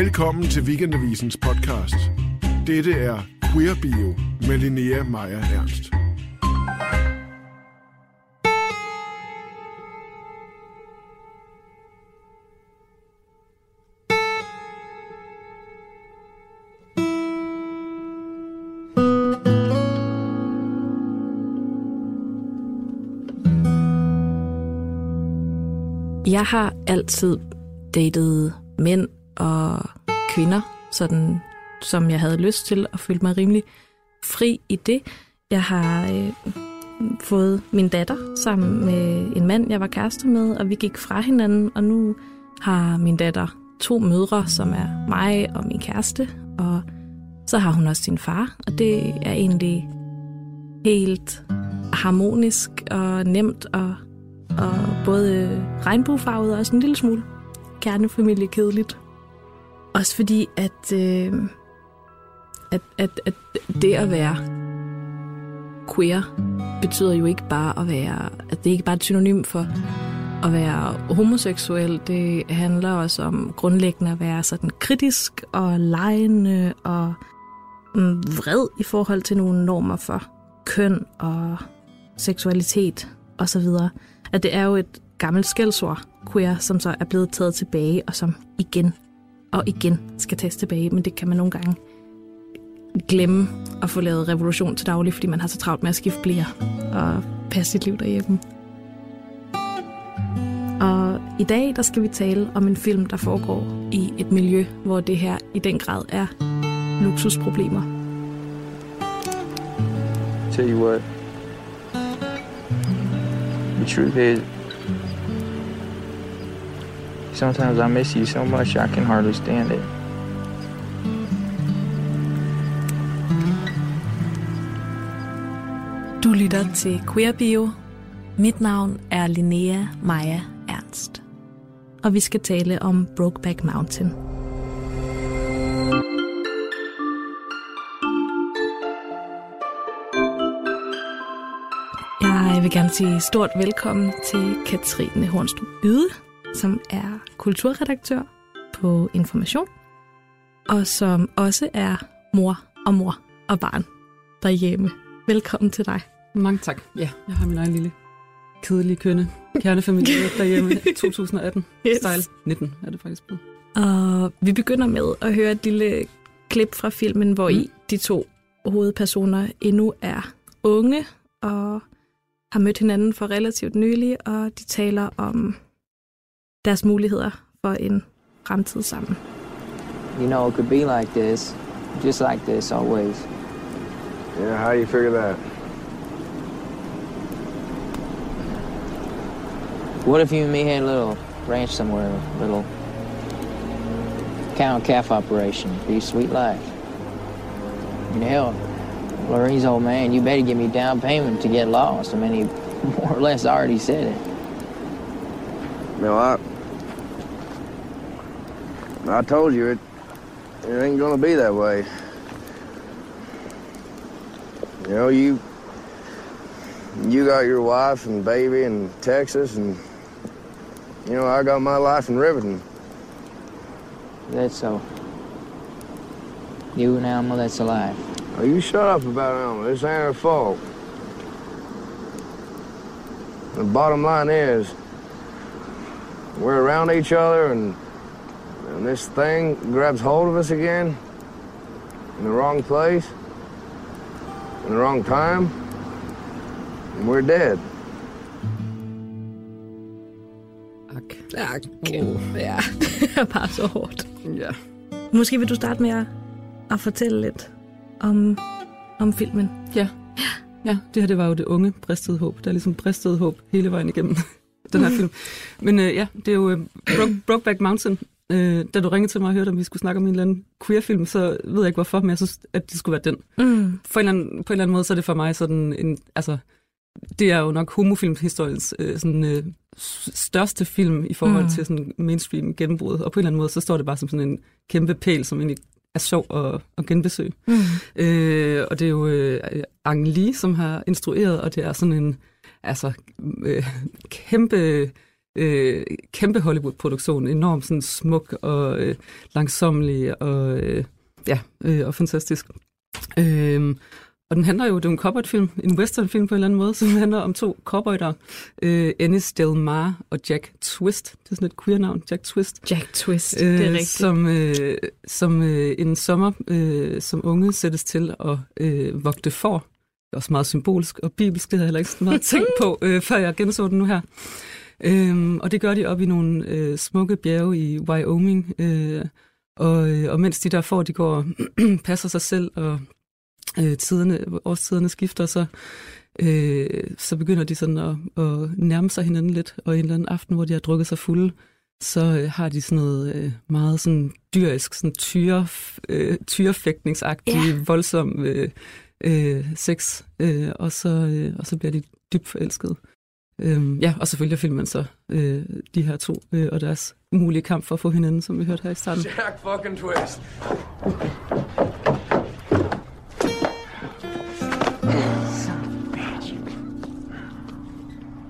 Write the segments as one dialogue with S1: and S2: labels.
S1: Velkommen til Weekendavisens podcast. Dette er Queer Bio med Linnea Meyer Ernst.
S2: Jeg har altid datet mænd og kvinder, sådan som jeg havde lyst til, og følte mig rimelig fri i det. Jeg har øh, fået min datter sammen med en mand, jeg var kæreste med, og vi gik fra hinanden, og nu har min datter to mødre, som er mig og min kæreste, og så har hun også sin far, og det er egentlig helt harmonisk og nemt og, og både regnbuefarvet og også en lille smule kernefamilie kedeligt. Også fordi, at, øh, at, at, at det at være queer betyder jo ikke bare at være, at det er ikke bare et synonym for at være homoseksuel. Det handler også om grundlæggende at være sådan kritisk og lejende og mm, vred i forhold til nogle normer for køn og seksualitet osv. At det er jo et gammelt skældsord, queer, som så er blevet taget tilbage, og som igen og igen skal tages tilbage. Men det kan man nogle gange glemme at få lavet revolution til daglig, fordi man har så travlt med at skifte blære og passe sit liv derhjemme. Og i dag, der skal vi tale om en film, der foregår i et miljø, hvor det her i den grad er luksusproblemer.
S3: Tell you what, the truth is, sometimes I miss you so much I can hardly stand it.
S2: Du lytter til Queer Bio. Mit navn er Linnea Maja Ernst. Og vi skal tale om Brokeback Mountain. Jeg vil gerne sige stort velkommen til Katrine Hornstrup Yde, som er kulturredaktør på Information, og som også er mor og mor og barn derhjemme. Velkommen til dig.
S4: Mange tak. Ja, jeg har min egen lille kedelige kønne kernefamilie derhjemme 2018.
S2: Yes.
S4: Style 19 er det faktisk blevet.
S2: Og vi begynder med at høre et lille klip fra filmen, hvor i de to hovedpersoner endnu er unge og har mødt hinanden for relativt nylig, og de taler om deres muligheder for en fremtid sammen.
S3: You know, it could be like this, just like this always.
S5: Yeah, how you figure that?
S3: What if you and me had a little ranch somewhere, a little cow and calf operation? Be a sweet life. And hell, Lorraine's old man, you better give me down payment to get lost. I mean, he more or less already said it.
S5: No, I. I told you it. It ain't gonna be that way. You know, you. You got your wife and baby in Texas, and you know I got my life in Riverton.
S3: That's so. You and Alma, that's a alive.
S5: Oh, you shut up about Alma. This ain't her fault. The bottom line is, we're around each other, and, and this thing grabs hold of us again in the wrong place, in the wrong time, and we're dead.
S4: Ak.
S2: Tak.
S4: Oh.
S2: Ja, bare så hårdt.
S4: Ja.
S2: Måske vil du starte med at, at fortælle lidt om, om filmen.
S4: ja. Ja, det her det var jo det unge bristede håb. Der er ligesom bristede håb hele vejen igennem den her film. Men øh, ja, det er jo øh, Broke, Brokeback Mountain. Øh, da du ringede til mig og hørte, om vi skulle snakke om en eller anden queer-film, så ved jeg ikke hvorfor, men jeg synes, at det skulle være den.
S2: Mm.
S4: For en eller anden, på en eller anden måde, så er det for mig sådan en... Altså, det er jo nok homofilmhistoriens øh, sådan, øh, største film i forhold
S2: mm.
S4: til sådan mainstream gennembrud. Og på en eller anden måde, så står det bare som sådan en kæmpe pæl, som egentlig er sjov at, at genbesøge.
S2: Mm.
S4: Øh, og det er jo øh, Ang Lee, som har instrueret, og det er sådan en altså, øh, kæmpe øh, kæmpe Hollywood-produktion, enormt sådan smuk og øh, langsomlig og, øh, ja, øh, og fantastisk. Øh, og den handler jo, det er en cowboy-film, en western-film på en eller anden måde, som handler om to cowboyder, øh, Ennis Del Mar og Jack Twist. Det er sådan et queer-navn, Jack Twist.
S2: Jack Twist, øh, det er rigtigt.
S4: Som, øh, som øh, en sommer øh, som unge sættes til at øh, vogte for. Det er også meget symbolsk og bibelsk, det havde jeg heller ikke så meget tænkt på, øh, før jeg genså den nu her. Øhm, og det gør de op i nogle øh, smukke bjerge i Wyoming. Øh, og, øh, og mens de der får, de går og passer sig selv og øh, tiderne, årstiderne skifter, så, øh, så begynder de sådan at, at nærme sig hinanden lidt, og en eller anden aften, hvor de har drukket sig fulde, så øh, har de sådan noget øh, meget sådan dyrisk, sådan tyre, øh, tyrefægtningsagtig, yeah. voldsom øh, øh, sex, øh, og, så, øh, og så bliver de dybt forelskede. Øhm, ja, og selvfølgelig filmer man så øh, de her to øh, og deres mulige kamp for at få hinanden, som vi hørte her i starten.
S5: Jack fucking Twist.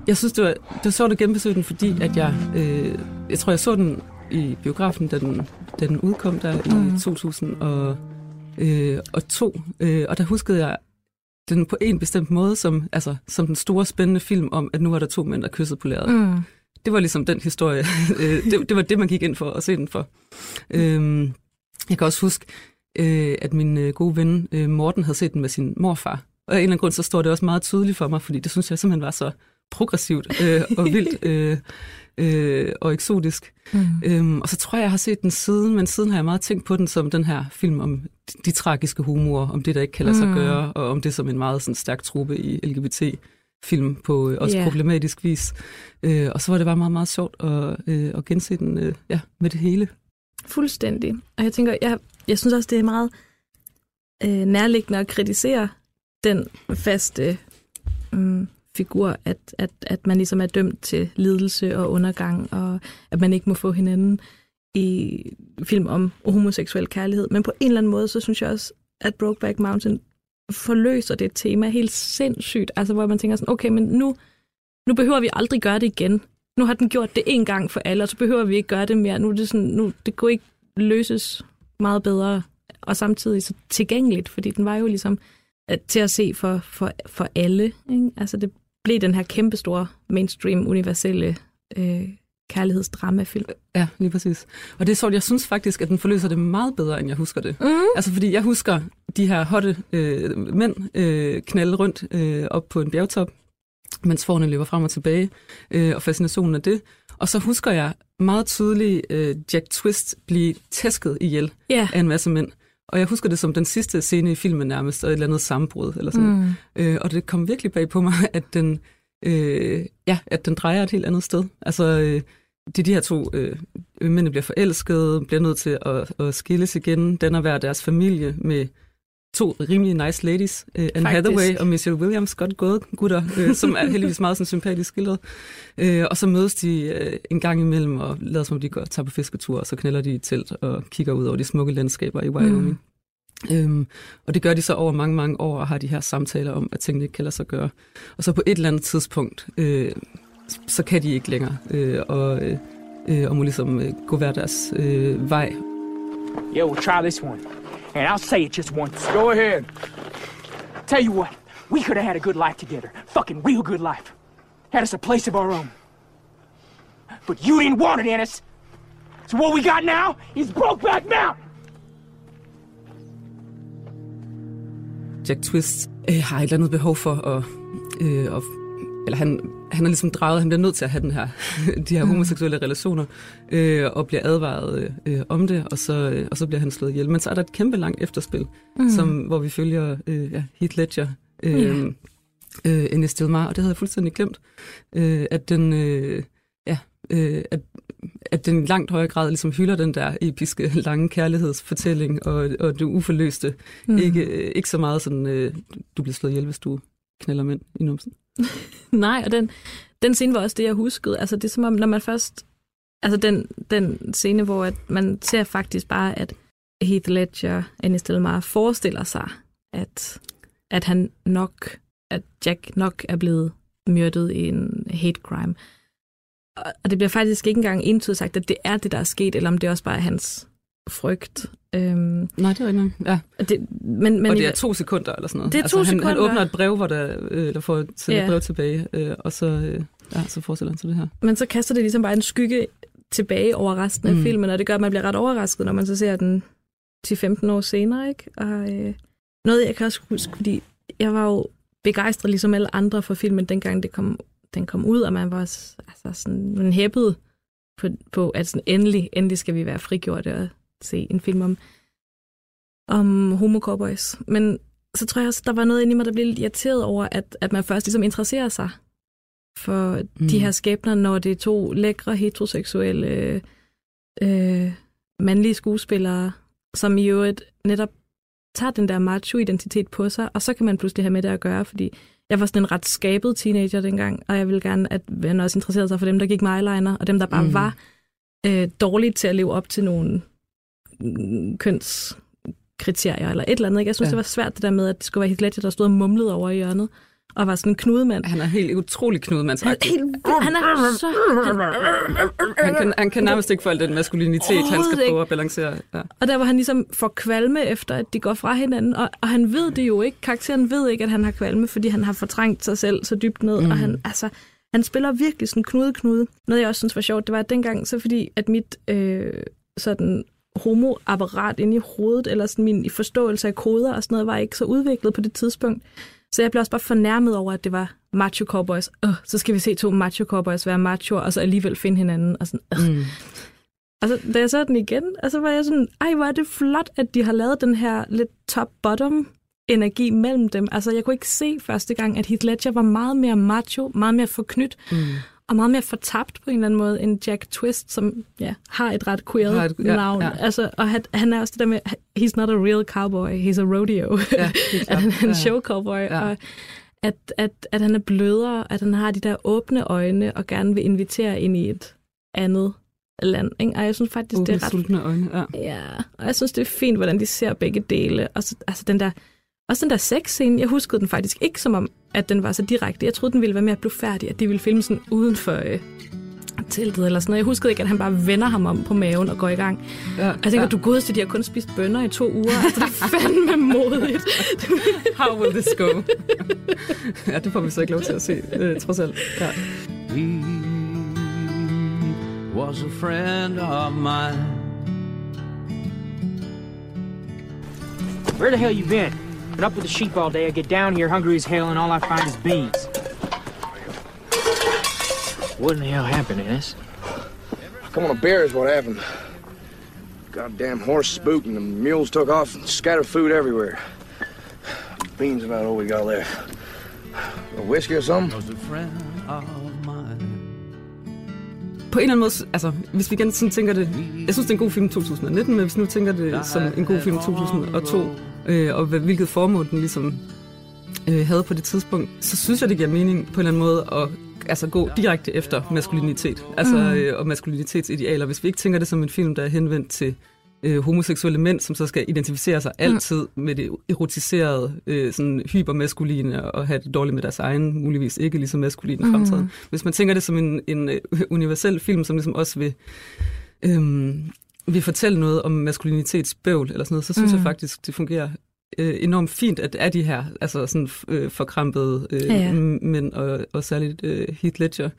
S4: Jeg synes, det var, det var sjovt at genbesøge den, fordi at jeg, øh, jeg tror, jeg så den i biografen, da den, da den udkom der mm. i 2002. Øh, og, to, øh, og der huskede jeg den på en bestemt måde, som, altså, som den store spændende film om, at nu var der to mænd, der kyssede på lærret. Mm. Det var ligesom den historie. Øh, det, det var det, man gik ind for at se den for. Øh, jeg kan også huske, øh, at min øh, gode ven øh, Morten havde set den med sin morfar. Og af en eller anden grund, så står det også meget tydeligt for mig, fordi det synes jeg simpelthen var så progressivt øh, og vildt øh, øh, og eksotisk. Mm. Øhm, og så tror jeg, jeg har set den siden, men siden har jeg meget tænkt på den som den her film om de, de tragiske humor, om det, der ikke kan lade sig mm. gøre, og om det som en meget sådan, stærk truppe i LGBT film på øh, også yeah. problematisk vis. Øh, og så var det bare meget, meget sjovt at, øh, at gense den øh, ja, med det hele.
S2: Fuldstændig. Og jeg tænker, jeg, jeg synes også, det er meget øh, nærliggende at kritisere den faste øh, figur, at, at, at man ligesom er dømt til lidelse og undergang, og at man ikke må få hinanden i film om homoseksuel kærlighed. Men på en eller anden måde, så synes jeg også, at Brokeback Mountain forløser det tema helt sindssygt. Altså, hvor man tænker sådan, okay, men nu, nu behøver vi aldrig gøre det igen. Nu har den gjort det en gang for alle, og så behøver vi ikke gøre det mere. Nu er det sådan, nu, det kunne ikke løses meget bedre, og samtidig så tilgængeligt, fordi den var jo ligesom at, til at se for, for, for alle. Ikke? Altså, det blev den her kæmpestore mainstream, universelle øh, kærlighedsdramafilm.
S4: Ja, lige præcis. Og det er så, jeg synes faktisk, at den forløser det meget bedre, end jeg husker det. Mm. Altså, fordi jeg husker de her hotte øh, mænd øh, knalde rundt øh, op på en bjergtop, mens forne løber frem og tilbage, øh, og fascinationen af det. Og så husker jeg meget tydeligt øh, Jack Twist blive tæsket ihjel yeah. af en masse mænd. Og jeg husker det som den sidste scene i filmen nærmest, og et eller andet sammenbrud. Eller sådan. Mm. Øh, og det kom virkelig bag på mig, at den, øh, ja, at den drejer et helt andet sted. Altså, øh, de, de her to øh, mænd bliver forelskede, bliver nødt til at, at skilles igen, den er hver deres familie med to rimelig nice ladies, uh, Anne Faktisk. Hathaway og Michelle Williams, godt gået gutter, uh, som er heldigvis meget sådan sympatisk skildret. Uh, og så mødes de uh, en gang imellem og lader som om de går tager på fisketur, og så knælder de i telt og kigger ud over de smukke landskaber i Wyoming. Mm. Um, og det gør de så over mange, mange år og har de her samtaler om, at tingene ikke kan lade sig gøre. Og så på et eller andet tidspunkt, uh, så kan de ikke længere, uh, og, uh, og må ligesom uh, gå hver deres uh, vej.
S6: Yo, we'll try this one. And I'll say it just once.
S5: Go ahead.
S6: Tell you what, we could have had a good life together. Fucking real good life. Had us a place of our own. But you didn't want it, Ennis. So what we got now is Brokeback Mountain.
S4: Jack Twist øh, har et eller andet behov for at, øh, at eller han, han er ligesom drejet, han bliver nødt til at have den her, de her homoseksuelle relationer, øh, og bliver advaret øh, om det, og så, øh, og så bliver han slået ihjel. Men så er der et kæmpe langt efterspil, mm. som, hvor vi følger øh, ja, Heath Ledger, øh, yeah. øh, Ennis Delmar, og det havde jeg fuldstændig glemt, øh, at den, øh, ja, øh, at, at den langt højere grad ligesom hylder den der episke, lange kærlighedsfortælling, og, og det uforløste. Mm. Ikke, øh, ikke så meget sådan, øh, du bliver slået ihjel, hvis du knælder mænd i numsen.
S2: Nej, og den, den scene var også det, jeg huskede. Altså, det er som om, når man først... Altså, den, den scene, hvor at man ser faktisk bare, at Heath Ledger, Anis Delmar, forestiller sig, at, at han nok, at Jack nok er blevet myrdet i en hate crime. og det bliver faktisk ikke engang entydigt sagt, at det er det, der er sket, eller om det også bare er hans frygt. Øhm,
S4: Nej, det er ikke Ja.
S2: det, men, men
S4: og det er to sekunder eller sådan noget.
S2: Det er
S4: altså,
S2: to
S4: han, han
S2: sekunder.
S4: åbner et brev, hvor der, øh, der får sendt
S2: Ja.
S4: et brev tilbage, øh, og så, øh, ja, så forestiller han sig det her.
S2: Men så kaster det ligesom bare en skygge tilbage over resten af
S4: Mm.
S2: filmen, og det gør, at man bliver ret overrasket, når man så ser den 10-15 år senere. Ikke? Og, øh, noget, jeg kan også huske, fordi jeg var jo begejstret ligesom alle andre for filmen, dengang det kom, den kom ud, og man var altså sådan man hæppede på, på, at sådan, endelig, endelig skal vi være frigjorte og se en film om, om homo cowboys. Men så tror jeg også, der var noget inde i mig, der blev lidt irriteret over, at, at man først ligesom interesserer sig for mm. De her skæbner, når det er to lækre, heteroseksuelle, øh, mandlige skuespillere, som i øvrigt netop tager den der macho-identitet på sig, og så kan man pludselig have med det at gøre, fordi jeg var sådan en ret skabet teenager dengang, og jeg ville gerne, at man også interesserede sig for dem, der gik med eyeliner, og dem, der bare
S4: Mm.
S2: var øh, dårlige til at leve op til nogle kønskriterier eller et eller andet. Ikke? Jeg synes,
S4: Ja.
S2: det var svært det der med, at det skulle være helt Ledger, der stod og mumlede over i hjørnet, og var sådan en knudemand.
S4: Han er helt utrolig
S2: Han,
S4: knudemandsagtig.
S2: helt, han er så...
S4: Han kan, han kan nærmest ikke al den maskulinitet, han skal prøve at balancere. Ja.
S2: Og der var han ligesom får kvalme efter, at de går fra hinanden. Og, og han ved det jo ikke. Karakteren ved ikke, at han har kvalme, fordi han har fortrængt sig selv så dybt ned.
S4: Mm.
S2: Og han, altså, han spiller virkelig sådan knude-knude. Noget, jeg også synes var sjovt, det var at dengang, så fordi at mit øh, sådan homoapparat inde i hovedet, eller sådan min forståelse af koder og sådan noget, var ikke så udviklet på det tidspunkt. Så jeg blev også bare fornærmet over, at det var macho cowboys. Øh, så skal vi se to macho cowboys være macho, og så alligevel finde hinanden. Og sådan, øh.
S4: Mm.
S2: Og så, da jeg så den igen, og så var jeg sådan, ej, hvor er det flot, at de har lavet den her lidt top-bottom energi mellem dem. Altså, jeg kunne ikke se første gang, at Heath Ledger var meget mere macho, meget mere forknyt,
S4: Mm.
S2: Og meget mere fortabt på en eller anden måde, end Jack Twist, som ja, har et ret
S4: Har et- ja,
S2: navn.
S4: ja.
S2: Altså, og han, han er også det der med, he's not a real cowboy, he's a rodeo.
S4: Ja,
S2: at han er en
S4: Ja.
S2: show cowboy,
S4: Ja.
S2: og at, at, at han er blødere, at han har de der åbne øjne, og gerne vil invitere ind i et andet land. Ikke? Og jeg synes faktisk, det
S4: Åbne,
S2: er ret
S4: øjne. Ja.
S2: Ja, og jeg synes, det er fint, hvordan de ser begge dele. Og så, altså den der, også den der sexscene, jeg huskede den faktisk ikke som om, at den var så direkte. Jeg troede, den ville være mere blufærdig, at de ville filme sådan uden for øh, teltet eller sådan noget. Jeg huskede ikke, at han bare vender ham om på maven og går i gang.
S4: Ja.
S2: Og jeg tænker,
S4: ja.
S2: du godeste, de har kun spist bønner i to uger. Altså, det er fandme modigt.
S4: How will this go? ja, det får vi så ikke lov til at se, øh, trods alt. Ja.
S7: He was a friend of mine.
S6: Where the hell you been? Been up with the sheep all day. I get down here hungry as hell, and all I find is beans.
S3: What in the hell happened, Ennis?
S5: Come on a bear is what happened. Goddamn horse spooked and the mules took off and scattered food everywhere. Beans about all we got left. A whiskey or something?
S7: Was a friend of mine.
S4: På en eller anden måde, altså, hvis vi igen sådan tænker det, jeg synes, det er en god film 2019, men hvis nu tænker det som en god film 2002, øh, og hvilket formål den ligesom øh, havde på det tidspunkt, så synes jeg, det giver mening på en eller anden måde at altså, gå direkte efter maskulinitet, altså,
S2: Mm.
S4: øh, og maskulinitetsidealer. Hvis vi ikke tænker det som en film, der er henvendt til øh, homoseksuelle mænd, som så skal identificere sig altid med det erotiserede, øh, sådan hypermaskuline, og have det dårligt med deres egen, muligvis ikke lige så maskuline
S2: Mm.
S4: fremtræden. Hvis man tænker det som en, en øh, universel film, som ligesom også vil, øhm, vil fortælle noget om maskulinitetsbøvl, eller sådan noget, så synes mm. jeg faktisk, det fungerer øh, enormt fint, at det er de her altså sådan, øh, forkrampede øh,
S2: Ja, ja.
S4: mænd, og, og særligt øh, Heath Ledger.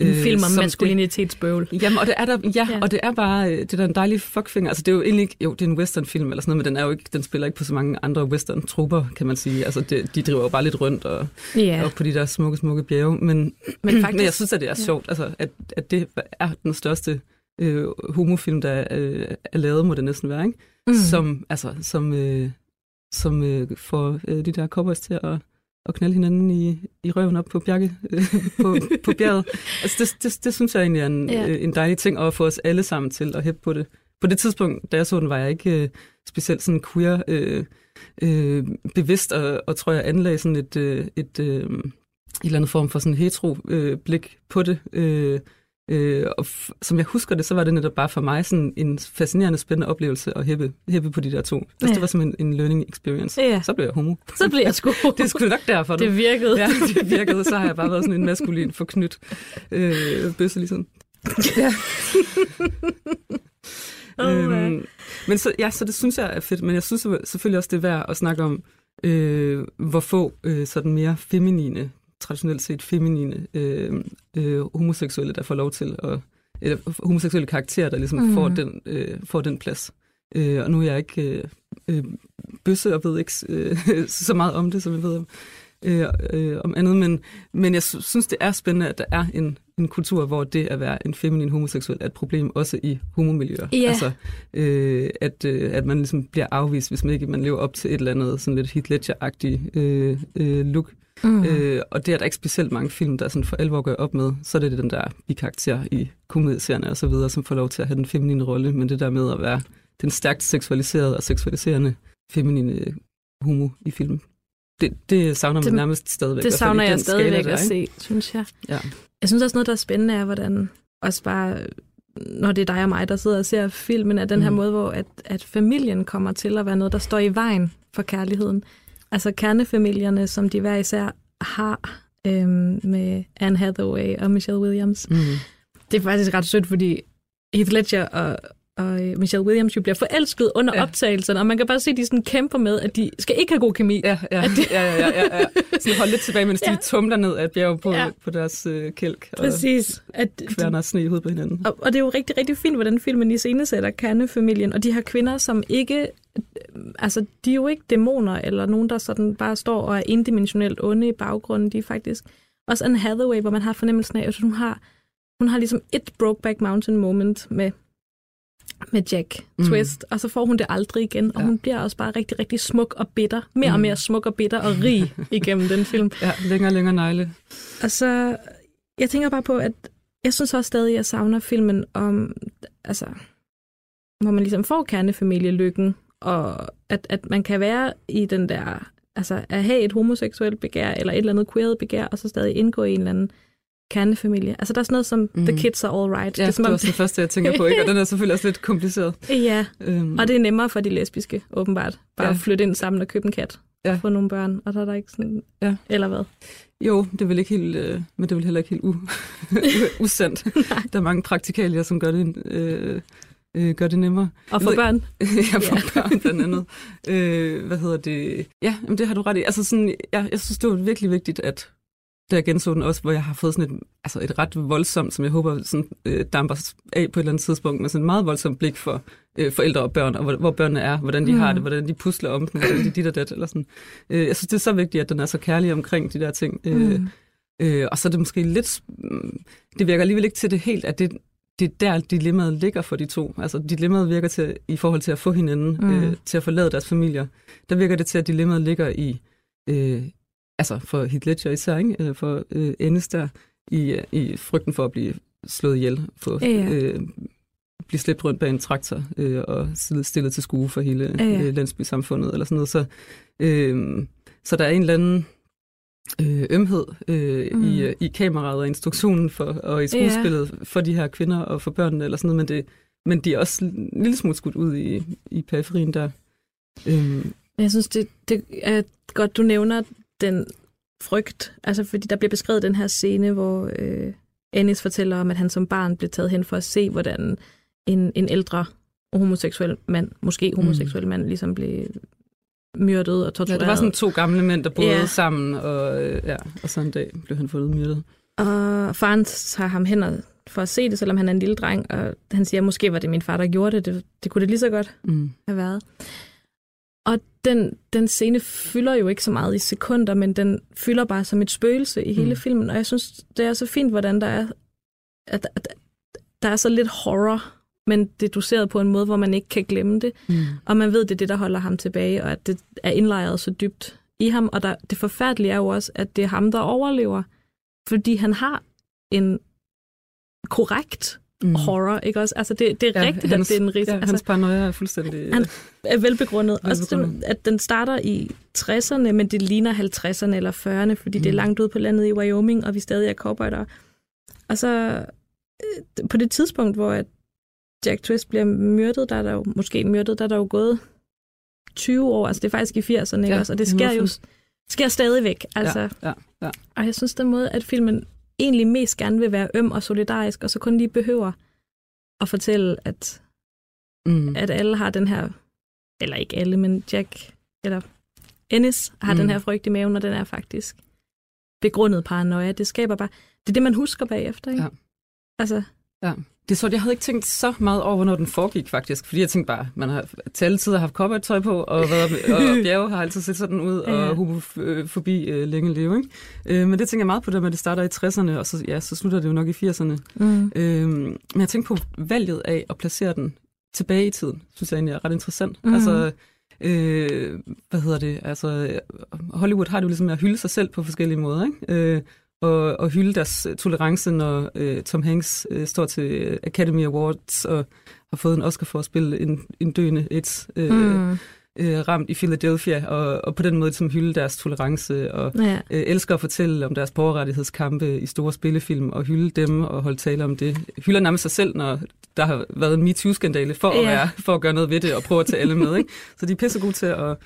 S2: En
S4: øh,
S2: film om maskulinitetsbøvl.
S4: Jamen, og det er der, ja,
S2: ja,
S4: og det er bare, øh, det er der en dejlig fuckfinger. Altså, det er jo egentlig ikke, jo, det er en westernfilm eller sådan noget, men den, er jo ikke, den spiller ikke på så mange andre western-trupper, kan man sige. Altså, det, de driver jo bare lidt rundt og,
S2: Ja,
S4: og på de der smukke, smukke bjerge. Men,
S2: men
S4: faktisk,
S2: faktisk...
S4: men jeg synes, at det er
S2: ja.
S4: sjovt, altså, at, at det er den største øh, homofilm, der øh, er lavet, må det næsten være, ikke?
S2: Mm.
S4: Som, altså, som, øh, som øh, får øh, de der cowboys til at, at knalde hinanden i, i røven op på, bjerge, øh, på, på bjerget. Altså, det, det, det synes jeg egentlig er en,
S2: Ja.
S4: øh, en dejlig ting, at få os alle sammen til at hæppe på det. På det tidspunkt, da jeg så den, var jeg ikke øh, specielt sådan queer øh, øh, bevidst, og, og tror jeg anlagde sådan et, øh, et, øh, et eller andet form for sådan hetero øh, blik på det. Øh, Øh, og f- som jeg husker det, så var det netop bare for mig sådan en fascinerende, spændende oplevelse at hæppe, hæppe på de der to. Altså,
S2: Ja.
S4: Det var simpelthen en learning experience.
S2: Ja.
S4: Så blev jeg homo.
S2: Så blev jeg sgu...
S4: det er sgu nok derfor.
S2: Det virkede.
S4: Ja, det virkede. Så har jeg bare været sådan en maskulin forknyt øh, bøsse ligesom. Ja.
S2: Ja.
S4: øhm, men så, ja, så det synes jeg er fedt, men jeg synes selvfølgelig også, det er værd at snakke om, øh, hvor få øh, sådan mere feminine, traditionelt set feminine øh, øh, homoseksuelle, der får lov til at, eller homoseksuelle karakterer, der ligesom
S2: Mhm.
S4: mm. får, den, øh, får den plads. Øh, og nu er jeg ikke øh, øh, bøsse og ved ikke øh, så meget om det, som jeg ved om, øh, øh, om andet, men, men jeg sy- synes, det er spændende, at der er en, en kultur, hvor det at være en feminin homoseksuel er et problem, også i homomiljøer.
S2: Ja.
S4: Altså, øh, at, øh, at man ligesom bliver afvist, hvis man ikke man lever op til et eller andet sådan lidt Heath Ledger-agtigt øh, øh, look.
S2: Mm.
S4: Mm. Øh, og det er der ikke specielt mange film, der sådan for alvor gør op med. Så er det den der bikarakter i komedieserierne og så videre, som får lov til at have den feminine rolle, men det der med at være den stærkt seksualiserede og seksualiserende feminine homo i film. Det, det savner man
S2: Det-
S4: nærmest stadigvæk.
S2: Det savner jeg
S4: den skala
S2: stadigvæk
S4: der,
S2: at se, synes jeg.
S4: Ja.
S2: Jeg synes også noget, der er spændende, er, hvordan også bare, når det er dig og mig, der sidder og ser filmen, er den her
S4: Mhm.
S2: måde, hvor at, at familien kommer til at være noget, der står i vejen for kærligheden. Altså kernefamilierne, som de hver især har øhm, med Anne Hathaway og Michelle Williams.
S4: Mm.
S2: Det er faktisk ret sødt, fordi Heath Ledger og, og øh, Michelle Williams jo bliver forelsket under
S4: Ja.
S2: optagelserne, og man kan bare se, at de sådan kæmper med, at de skal ikke have god kemi.
S4: Ja, ja, ja, ja, ja, ja, ja. Sådan holde lidt tilbage, mens ja. De tumler ned af et bjerg på, ja. På deres øh, kælk. Og
S2: Præcis. At,
S4: kværner sne i hovedet på hinanden.
S2: Og, og det er jo rigtig, rigtig fint, hvordan filmen i sætter kernefamilien, og de her kvinder, som ikke, altså de er jo ikke dæmoner, eller nogen, der sådan bare står og er indimensionelt onde i baggrunden, de er faktisk også Anne Hathaway, hvor man har fornemmelsen af, at hun har, hun har ligesom et Brokeback Mountain moment med, med Jack
S4: Mm.
S2: Twist, og så får hun det aldrig igen, og
S4: Ja.
S2: hun bliver også bare rigtig, rigtig smuk og bitter, mere og
S4: Mm.
S2: mere smuk og bitter og rig igennem den film.
S4: Ja, længere og længere negle.
S2: Og så, jeg tænker bare på, at jeg synes også stadig, at jeg savner filmen om, altså, hvor man ligesom får kernefamilielykken, og at, at man kan være i den der, altså at have et homoseksuelt begær, eller et eller andet queeret begær, og så stadig indgå i en eller anden kernefamilie. Altså der er sådan noget som, mm. the kids are all right.
S4: Ja, det,
S2: som
S4: det er
S2: om-
S4: også det første, jeg tænker på, ikke? og den er selvfølgelig også lidt kompliceret.
S2: ja,
S4: Øhm,
S2: og det er nemmere for de lesbiske, åbenbart. Bare
S4: Ja.
S2: at flytte ind sammen og købe en kat.
S4: Ja.
S2: Få nogle børn, og der er der ikke sådan...
S4: Ja.
S2: Eller hvad?
S4: Jo, det er vel ikke helt, øh, men det er vel heller ikke helt u, usandt. der er mange praktikalier, som gør det, øh, øh, gør det nemmere.
S2: Og for
S4: Jeg
S2: børn.
S4: ja, for børn blandt andet. Øh, hvad hedder det? Ja, jamen, det har du ret i. Altså sådan, ja, jeg synes, det var virkelig vigtigt, at da jeg genså den også, hvor jeg har fået sådan et, altså et ret voldsomt, som jeg håber sådan, øh, damper af på et eller andet tidspunkt, med sådan et meget voldsomt blik for øh, forældre og børn, og hvor, hvor børnene er, hvordan de mm. har det, hvordan de pusler om den, hvordan de dit og dat, eller sådan. Øh, jeg synes, det er så vigtigt, at den er så kærlig omkring de der ting. Øh,
S2: Mm.
S4: Øh, og så er det måske lidt... mm, Det virker alligevel ikke til det helt, at det, det er der, dilemmaet ligger for de to. Altså, dilemmaet virker til, i forhold til at få hinanden,
S2: Mm.
S4: øh, til at forlade deres familier. Der virker det til, at dilemmaet ligger i... Øh, altså, for Heath Ledger især, ikke? Eller for øh, Ennis der, i, øh, i frygten for at blive slået ihjel. For,
S2: Ja, ja.
S4: øh, blive slæbt rundt bag en traktor øh, og stillet- stillet til skue for hele
S2: Ja, ja.
S4: øh, landsbysamfundet, eller sådan noget. Så, øh, så der er en eller anden øh, ømhed øh,
S2: Mm.
S4: mm. i, øh, i kameraet og instruktionen for, og i skuespillet ja. for de her kvinder og for børnene, eller sådan noget, men, det, men de er også en lille smule skudt ud i, i periferien der. Øhm,
S2: Jeg synes, det, det er godt, du nævner den frygt. Altså, fordi der bliver beskrevet den her scene, hvor øh, Ennis fortæller om, at han som barn blev taget hen for at se, hvordan en, en ældre homoseksuel mand, måske homoseksuel mm. mand, ligesom blev myrdet og
S4: ja,
S2: tortureret.
S4: det var sådan to gamle mænd, der boede
S2: Ja.
S4: sammen, og, ja, og så en dag blev han fundet myrdet.
S2: Og faren tager ham hen og- for at se det, selvom han er en lille dreng, og han siger, måske var det min far, der gjorde det. Det, det kunne det lige så godt
S4: Mm.
S2: have været. Og den, den scene fylder jo ikke så meget i sekunder, men den fylder bare som et spøgelse i hele
S4: Mm.
S2: filmen. Og jeg synes, det er så fint, hvordan der er, at, at der er så lidt horror, men det er doseret på en måde, hvor man ikke kan glemme det.
S4: Mm.
S2: Og man ved, det er det, der holder ham tilbage, og at det er indlejret så dybt i ham. Og der, det forfærdelige er jo også, at det er ham, der overlever, fordi han har en korrekt
S4: Mm.
S2: horror, ikke også? Altså, det, det er
S4: Ja,
S2: rigtigt,
S4: hans,
S2: at det er en ris.
S4: Ja,
S2: altså,
S4: hans paranoia er fuldstændig...
S2: Han- er velbegrundet. Også
S4: Velbegrundet.
S2: det, at den starter i 60'erne, men det ligner 50'erne eller 40'erne, fordi mm. det er
S4: Mm.
S2: langt ude på landet i Wyoming, og vi stadig er cowboyder. Og så øh, på det tidspunkt, hvor at Jack Twist bliver myrdet, der er der jo måske myrdet, der er der jo gået 20 år, altså det er faktisk i 80'erne, ikke
S4: Ja,
S2: også? Og det sker jo sker stadigvæk. Altså,
S4: Ja, ja, ja.
S2: Og jeg synes, den måde, at filmen egentlig mest gerne vil være øm og solidarisk, og så kun lige behøver at fortælle, at,
S4: Mm.
S2: at alle har den her, eller ikke alle, men Jack, eller Ennis har mm. den her frygt i maven, og den er faktisk begrundet paranoia. Det skaber bare, det er det, man husker bagefter, ikke?
S4: Ja.
S2: Altså,
S4: Det er så, jeg havde ikke tænkt så meget over, hvornår den foregik faktisk. Fordi jeg tænkte bare, man har til alle tider haft cowboytøj på, og, været, og bjerge har altid set sådan ud,
S2: Ja, ja.
S4: og homofobi øh, længe leve. Ikke? Øh, men det tænker jeg meget på, at det starter i 60'erne, og så, ja, så slutter det jo nok i 80'erne.
S2: mm.
S4: Øh, men jeg tænkte på valget af at placere den tilbage i tiden, synes jeg egentlig er ret interessant. Mm. Altså, øh, hvad hedder det? Altså, Hollywood har det jo ligesom med at hylde sig selv på forskellige måder, ikke? Øh, og, og hylde deres øh, tolerance, når øh, Tom Hanks øh, står til Academy Awards og har fået en Oscar for at spille en, en døende AIDS øh, mm. Øh, ramt i Philadelphia, og, og på den måde ligesom hylde deres tolerance og
S2: Ja.
S4: øh, elsker at fortælle om deres borgerrettighedskampe i store spillefilm og hylde dem og holde tale om det. Hylder nærmest sig selv, når der har været en MeToo-skandale for,
S2: Ja.
S4: at være, for at gøre noget ved det og prøve at tage alle med. Ikke? Så de er pisse gode til at,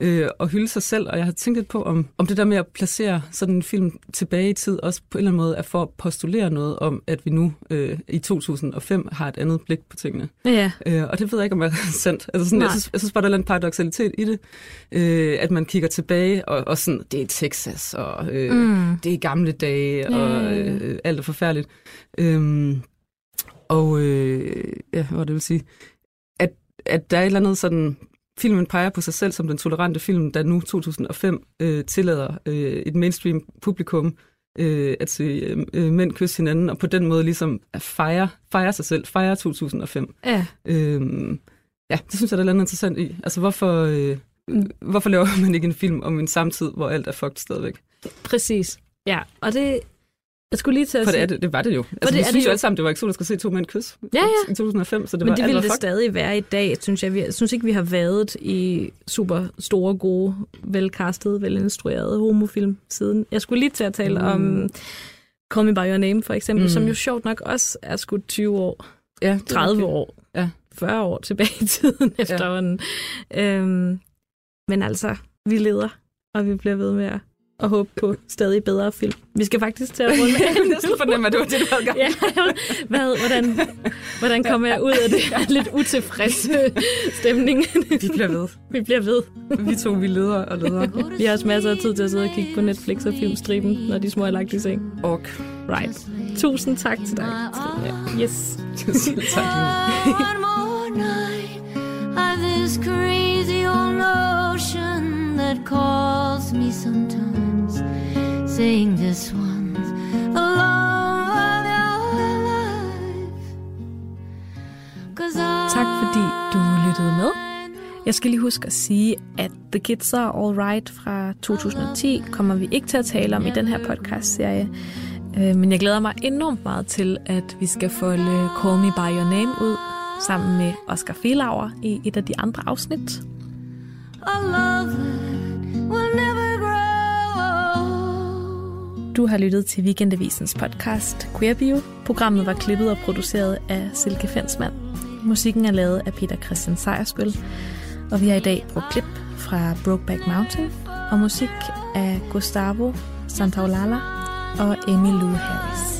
S4: øh, at hylde sig selv, og jeg har tænkt lidt på, om, om det der med at placere sådan en film tilbage i tid, også på en eller anden måde er for at postulere noget om, at vi nu øh, i 2005 har et andet blik på tingene.
S2: Ja.
S4: Øh, og det ved jeg ikke, om er sandt. Altså sådan, jeg,
S2: Nej.
S4: synes, jeg synes bare, der er en paradoxalitet i det, øh, at man kigger tilbage, og, og sådan, det er Texas, og øh,
S2: Mm.
S4: det er gamle dage, og
S2: ja, ja.
S4: øh, alt er forfærdeligt. Øhm, og øh, ja, hvad det vil sige, at, at der er et eller andet sådan, filmen peger på sig selv som den tolerante film, der nu 2005 øh, tillader øh, et mainstream publikum øh, at se øh, øh, mænd kysse hinanden, og på den måde ligesom at fejre, fejre sig selv, fejre 2005.
S2: Ja.
S4: Øhm, ja, det synes jeg, der er et eller andet interessant i. Altså, hvorfor, øh,
S2: Mm.
S4: hvorfor laver man ikke en film om en samtid, hvor alt er fucked stadigvæk?
S2: Præcis. Ja, og det... Jeg skulle lige til at
S4: For det,
S2: sige...
S4: er det, det var det jo. Altså,
S2: det
S4: vi synes
S2: det
S4: jo alle sammen, det var der skulle se to mænd kysse
S2: Ja, ja.
S4: i 2005, så det
S2: Men
S4: var
S2: det ville det
S4: fucked.
S2: stadig være i dag, synes jeg. Vi- Jeg synes ikke, vi har været i super store, gode, velkastede, velinstruerede homofilm siden. Jeg skulle lige til at tale
S4: Mm.
S2: om Call Me By Your Name, for eksempel,
S4: Mm.
S2: som jo sjovt nok også er skudt 20 år,
S4: Ja, det er
S2: 30
S4: rigtigt.
S2: år,
S4: Ja.
S2: 40 år tilbage i tiden efterhånden. Øhm, men altså, vi leder, og vi bliver ved med at, at håbe på stadig bedre film. Vi skal faktisk til at runde af.
S4: Jeg næsten fornemme, at det var det, du havde gang.
S2: Ja, hvad, hvordan, hvordan kommer jeg ud af det her lidt utilfredse stemning?
S4: Vi bliver ved.
S2: Vi bliver ved.
S4: Vi to, vi leder og leder.
S2: Vi har også masser af tid til at sidde og kigge på Netflix og filmstriben, når de små er lagt i seng.
S4: Og
S2: Right. Tusind tak til dig. Yes.
S4: selv tak.
S8: One more night of this crazy old notion that calls me sometimes, saying this one's the love of your life.
S2: Tak fordi du lyttede med. Jeg skal lige huske at sige, at The Kids Are Alright fra 2010 kommer vi ikke til at tale om i den her podcast-serie. Øh, Men jeg glæder mig enormt meget til, at vi skal folde Call Me By Your Name ud sammen med Oscar Felauer i et af de andre afsnit.
S8: a love will never.
S2: Du har lyttet til Weekendavisens podcast Queer Bio. Programmet var klippet og produceret af Silke Fensmann. Musikken er lavet af Peter Christian Sejersbøl, og vi har i dag brugt klip fra Brokeback Mountain og musik af Gustavo Santaolalla og Emmylou Harris.